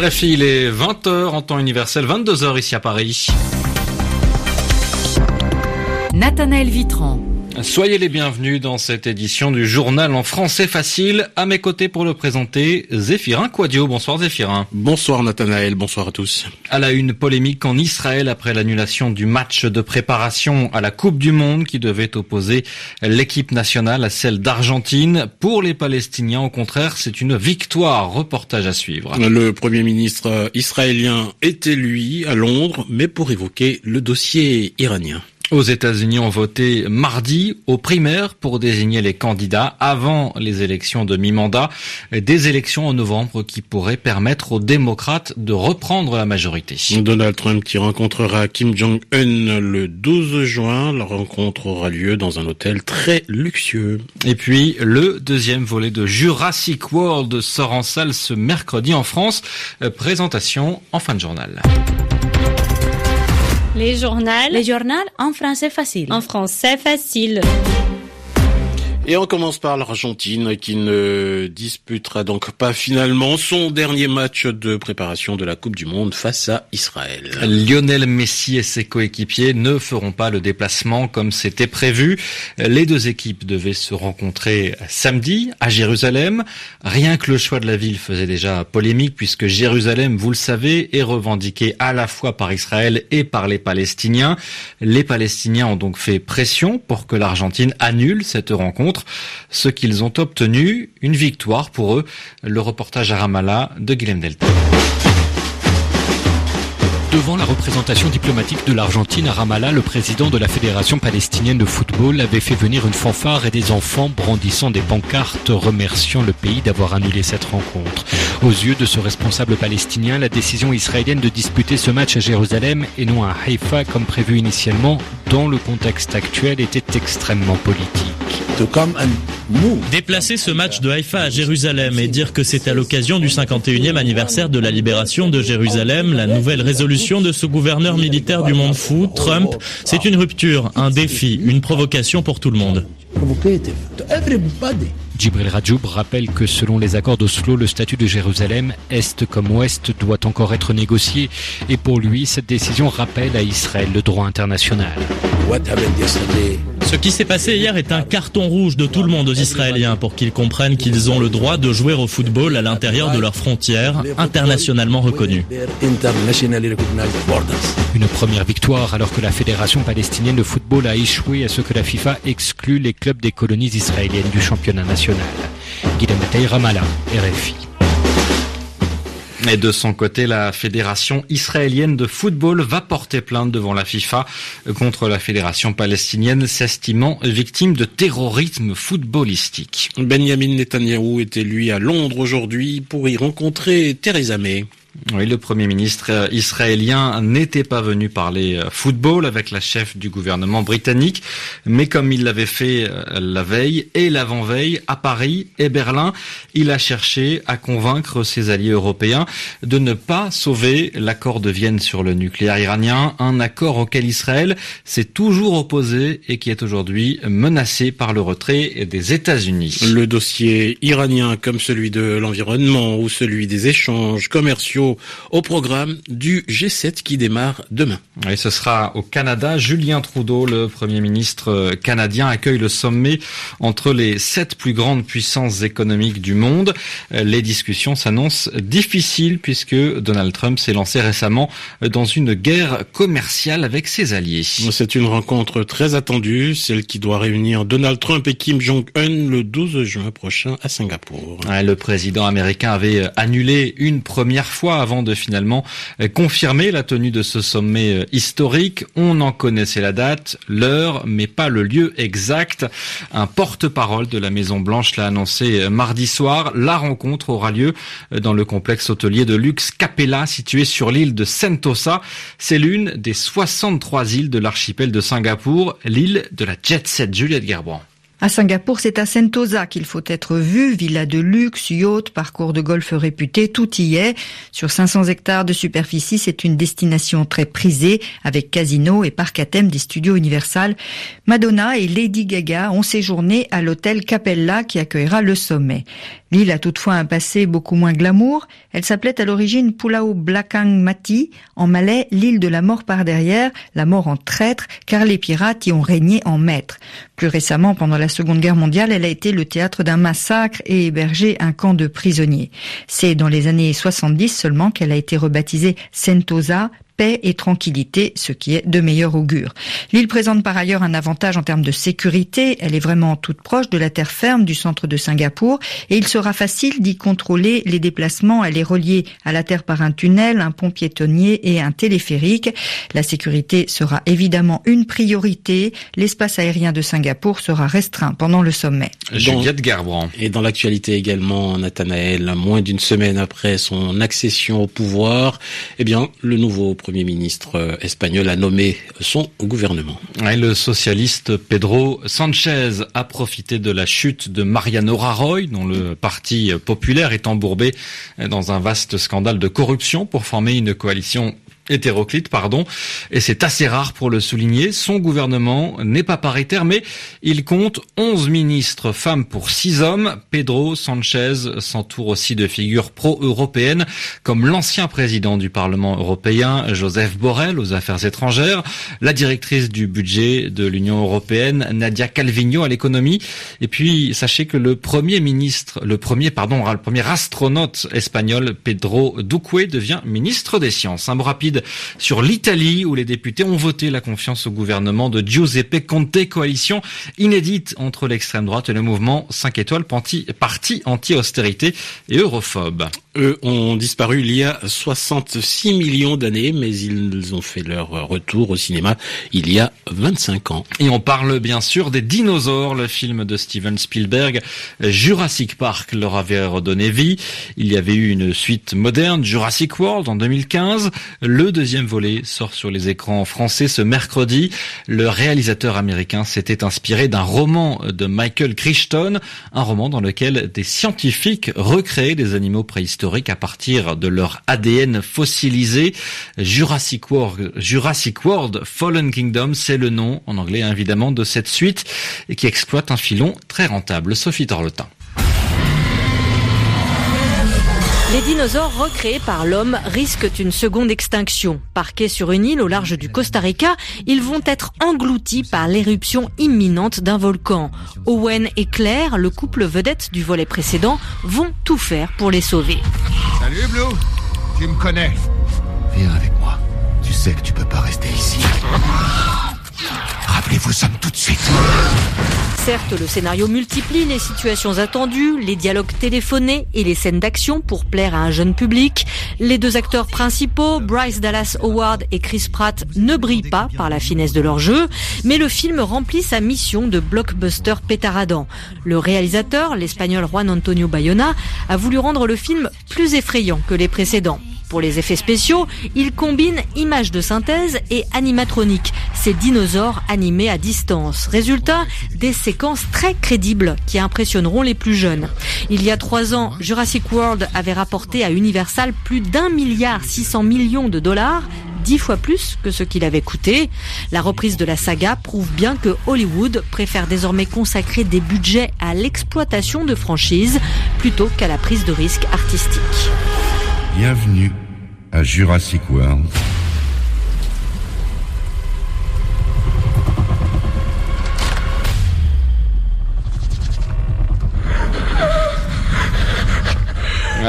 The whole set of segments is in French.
RFI, il est 20h en temps universel, 22h ici à Paris. Nathanaël Vitran. Soyez les bienvenus dans cette édition du journal en français facile. À mes côtés pour le présenter, Zéphirin Quadio. Bonsoir Zéphirin. Bonsoir Nathanaël, bonsoir à tous. À la une polémique en Israël après l'annulation du match de préparation à la Coupe du Monde qui devait opposer l'équipe nationale à celle d'Argentine. Pour les Palestiniens, au contraire, c'est une victoire. Reportage à suivre. Le premier ministre israélien était lui à Londres, mais pour évoquer le dossier iranien. Aux États-Unis, on voté mardi aux primaires pour désigner les candidats avant les élections de mi-mandat, des élections en novembre qui pourraient permettre aux démocrates de reprendre la majorité. Donald Trump qui rencontrera Kim Jong-un le 12 juin. La rencontre aura lieu dans un hôtel très luxueux. Et puis, le deuxième volet de Jurassic World sort en salle ce mercredi en France. Présentation en fin de journal. Les journaux. Les journaux en français facile. En français facile. Et on commence par l'Argentine qui ne disputera donc pas finalement son dernier match de préparation de la Coupe du Monde face à Israël. Lionel Messi et ses coéquipiers ne feront pas le déplacement comme c'était prévu. Les deux équipes devaient se rencontrer samedi à Jérusalem. Rien que le choix de la ville faisait déjà polémique puisque Jérusalem, vous le savez, est revendiqué à la fois par Israël et par les Palestiniens. Les Palestiniens ont donc fait pression pour que l'Argentine annule cette rencontre ce qu'ils ont obtenu, une victoire pour eux. Le reportage à Ramallah de Guilhem Delta. Devant la représentation diplomatique de l'Argentine à Ramallah, le président de la Fédération palestinienne de football avait fait venir une fanfare et des enfants brandissant des pancartes remerciant le pays d'avoir annulé cette rencontre. Aux yeux de ce responsable palestinien, la décision israélienne de disputer ce match à Jérusalem et non à Haïfa comme prévu initialement, dans le contexte actuel, était extrêmement politique. Déplacer ce match de Haïfa à Jérusalem et dire que c'est à l'occasion du 51e anniversaire de la libération de Jérusalem, la nouvelle résolution de ce gouverneur militaire du monde fou, Trump, c'est une rupture, un défi, une provocation pour tout le monde. Djibril Rajoub rappelle que selon les accords d'Oslo, le statut de Jérusalem, Est comme Ouest, doit encore être négocié. Et pour lui, cette décision rappelle à Israël le droit international. Ce qui s'est passé hier est un carton rouge de tout le monde aux Israéliens pour qu'ils comprennent qu'ils ont le droit de jouer au football à l'intérieur de leurs frontières, internationalement reconnues. Une première victoire alors que la Fédération palestinienne de football a échoué à ce que la FIFA exclut les clubs des colonies israéliennes du championnat national. Guillaume Ramallah, RFI. Et de son côté, la Fédération israélienne de football va porter plainte devant la FIFA contre la Fédération palestinienne, s'estimant victime de terrorisme footballistique. Benjamin Netanyahou était lui à Londres aujourd'hui pour y rencontrer Theresa May. Oui, le Premier ministre israélien n'était pas venu parler football avec la chef du gouvernement britannique, mais comme il l'avait fait la veille et l'avant-veille à Paris et Berlin, il a cherché à convaincre ses alliés européens de ne pas sauver l'accord de Vienne sur le nucléaire iranien, un accord auquel Israël s'est toujours opposé et qui est aujourd'hui menacé par le retrait des États-Unis. Le dossier iranien comme celui de l'environnement ou celui des échanges commerciaux au programme du G7 qui démarre demain. Et ce sera au Canada. Julien Trudeau, le Premier ministre canadien, accueille le sommet entre les sept plus grandes puissances économiques du monde. Les discussions s'annoncent difficiles puisque Donald Trump s'est lancé récemment dans une guerre commerciale avec ses alliés. C'est une rencontre très attendue, celle qui doit réunir Donald Trump et Kim Jong-un le 12 juin prochain à Singapour. Le président américain avait annulé une première fois avant de finalement confirmer la tenue de ce sommet historique. On en connaissait la date, l'heure, mais pas le lieu exact. Un porte-parole de la Maison Blanche l'a annoncé mardi soir. La rencontre aura lieu dans le complexe hôtelier de luxe Capella, situé sur l'île de Sentosa. C'est l'une des 63 îles de l'archipel de Singapour, l'île de la jet set Juliette Gerbrand. À Singapour, c'est à Sentosa qu'il faut être vu. Villa de luxe, yacht, parcours de golf réputé, tout y est. Sur 500 hectares de superficie, c'est une destination très prisée avec casino et parc à thème des studios Universal. Madonna et Lady Gaga ont séjourné à l'hôtel Capella qui accueillera le sommet. L'île a toutefois un passé beaucoup moins glamour. Elle s'appelait à l'origine Pulau Blakang Mati, en malais l'île de la mort par derrière, la mort en traître, car les pirates y ont régné en maître. Plus récemment, pendant la Seconde Guerre mondiale, elle a été le théâtre d'un massacre et hébergé un camp de prisonniers. C'est dans les années 70 seulement qu'elle a été rebaptisée Sentosa, paix et tranquillité, ce qui est de meilleur augure. L'île présente par ailleurs un avantage en termes de sécurité. Elle est vraiment toute proche de la terre ferme du centre de Singapour et il sera facile d'y contrôler les déplacements. Elle est reliée à la terre par un tunnel, un pont piétonnier et un téléphérique. La sécurité sera évidemment une priorité. L'espace aérien de Singapour sera restreint pendant le sommet. Juliette Gerbrand. Et dans l'actualité également, Nathanaël, moins d'une semaine après son accession au pouvoir, eh bien, le nouveau Premier ministre euh, espagnol a nommé son gouvernement. le socialiste Pedro Sanchez a profité de la chute de Mariano Rajoy, dont le parti populaire est embourbé dans un vaste scandale de corruption pour former une coalition hétéroclite, pardon, et c'est assez rare pour le souligner. Son gouvernement n'est pas paritaire, mais il compte 11 ministres femmes pour 6 hommes. Pedro Sanchez s'entoure aussi de figures pro-européennes, comme l'ancien président du Parlement européen, Joseph Borrell, aux affaires étrangères, la directrice du budget de l'Union européenne, Nadia Calvino, à l'économie, et puis sachez que le premier ministre, le premier, pardon, le premier astronaute espagnol, Pedro Duque, devient ministre des Sciences. Un mot rapide sur l'Italie où les députés ont voté la confiance au gouvernement de Giuseppe Conte, coalition inédite entre l'extrême droite et le mouvement 5 étoiles, parti anti-austérité et europhobe. Eux ont disparu il y a 66 millions d'années, mais ils ont fait leur retour au cinéma il y a 25 ans. Et on parle bien sûr des dinosaures, le film de Steven Spielberg, Jurassic Park leur avait redonné vie. Il y avait eu une suite moderne, Jurassic World en 2015. Le deuxième volet sort sur les écrans français ce mercredi. Le réalisateur américain s'était inspiré d'un roman de Michael Crichton, un roman dans lequel des scientifiques recréaient des animaux préhistoriques à partir de leur ADN fossilisé. Jurassic World, Fallen Kingdom, c'est le nom en anglais évidemment de cette suite qui exploite un filon très rentable. Sophie Torlotin. Les dinosaures recréés par l'homme risquent une seconde extinction. Parqués sur une île au large du Costa Rica, ils vont être engloutis par l'éruption imminente d'un volcan. Owen et Claire, le couple vedette du volet précédent, vont tout faire pour les sauver. Salut Blue, tu me connais. Viens avec moi. Tu sais que tu peux pas rester ici. Certes, le scénario multiplie les situations attendues, les dialogues téléphonés et les scènes d'action pour plaire à un jeune public. Les deux acteurs principaux, Bryce Dallas Howard et Chris Pratt, ne brillent pas par la finesse de leur jeu, mais le film remplit sa mission de blockbuster pétaradant. Le réalisateur, l'espagnol Juan Antonio Bayona, a voulu rendre le film plus effrayant que les précédents. Pour les effets spéciaux, il combine images de synthèse et animatronique, ces dinosaures animés à distance. Résultat, des séquences très crédibles qui impressionneront les plus jeunes. Il y a trois ans, Jurassic World avait rapporté à Universal plus d'un milliard six cents millions de dollars, dix fois plus que ce qu'il avait coûté. La reprise de la saga prouve bien que Hollywood préfère désormais consacrer des budgets à l'exploitation de franchises plutôt qu'à la prise de risques artistiques. Bienvenue à Jurassic World.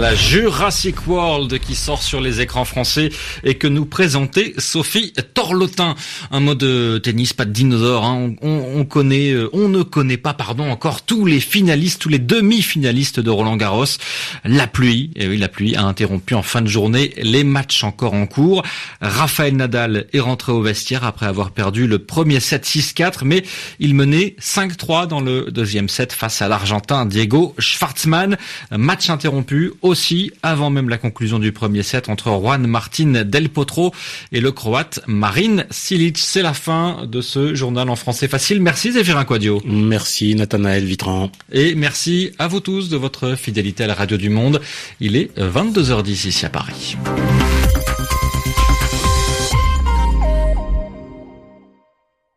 La Jurassic World qui sort sur les écrans français et que nous présentait Sophie Torlotin. Un mot de tennis, pas de dinosaure. Hein. On, connaît, euh, on ne connaît pas, pardon, encore tous les finalistes, tous les demi-finalistes de Roland Garros. La pluie, et oui, la pluie a interrompu en fin de journée les matchs encore en cours. Raphaël Nadal est rentré au vestiaire après avoir perdu le premier set 6-4, mais il menait 5-3 dans le deuxième set face à l'Argentin Diego Schwartzmann. Match interrompu aussi avant même la conclusion du premier set entre Juan Martin Del Potro et le croate Marin Silic. C'est la fin de ce journal en français facile. Merci Zéphirin Quadio. Merci Nathanaël Vitran. Et merci à vous tous de votre fidélité à la radio du monde. Il est 22h10 ici à Paris.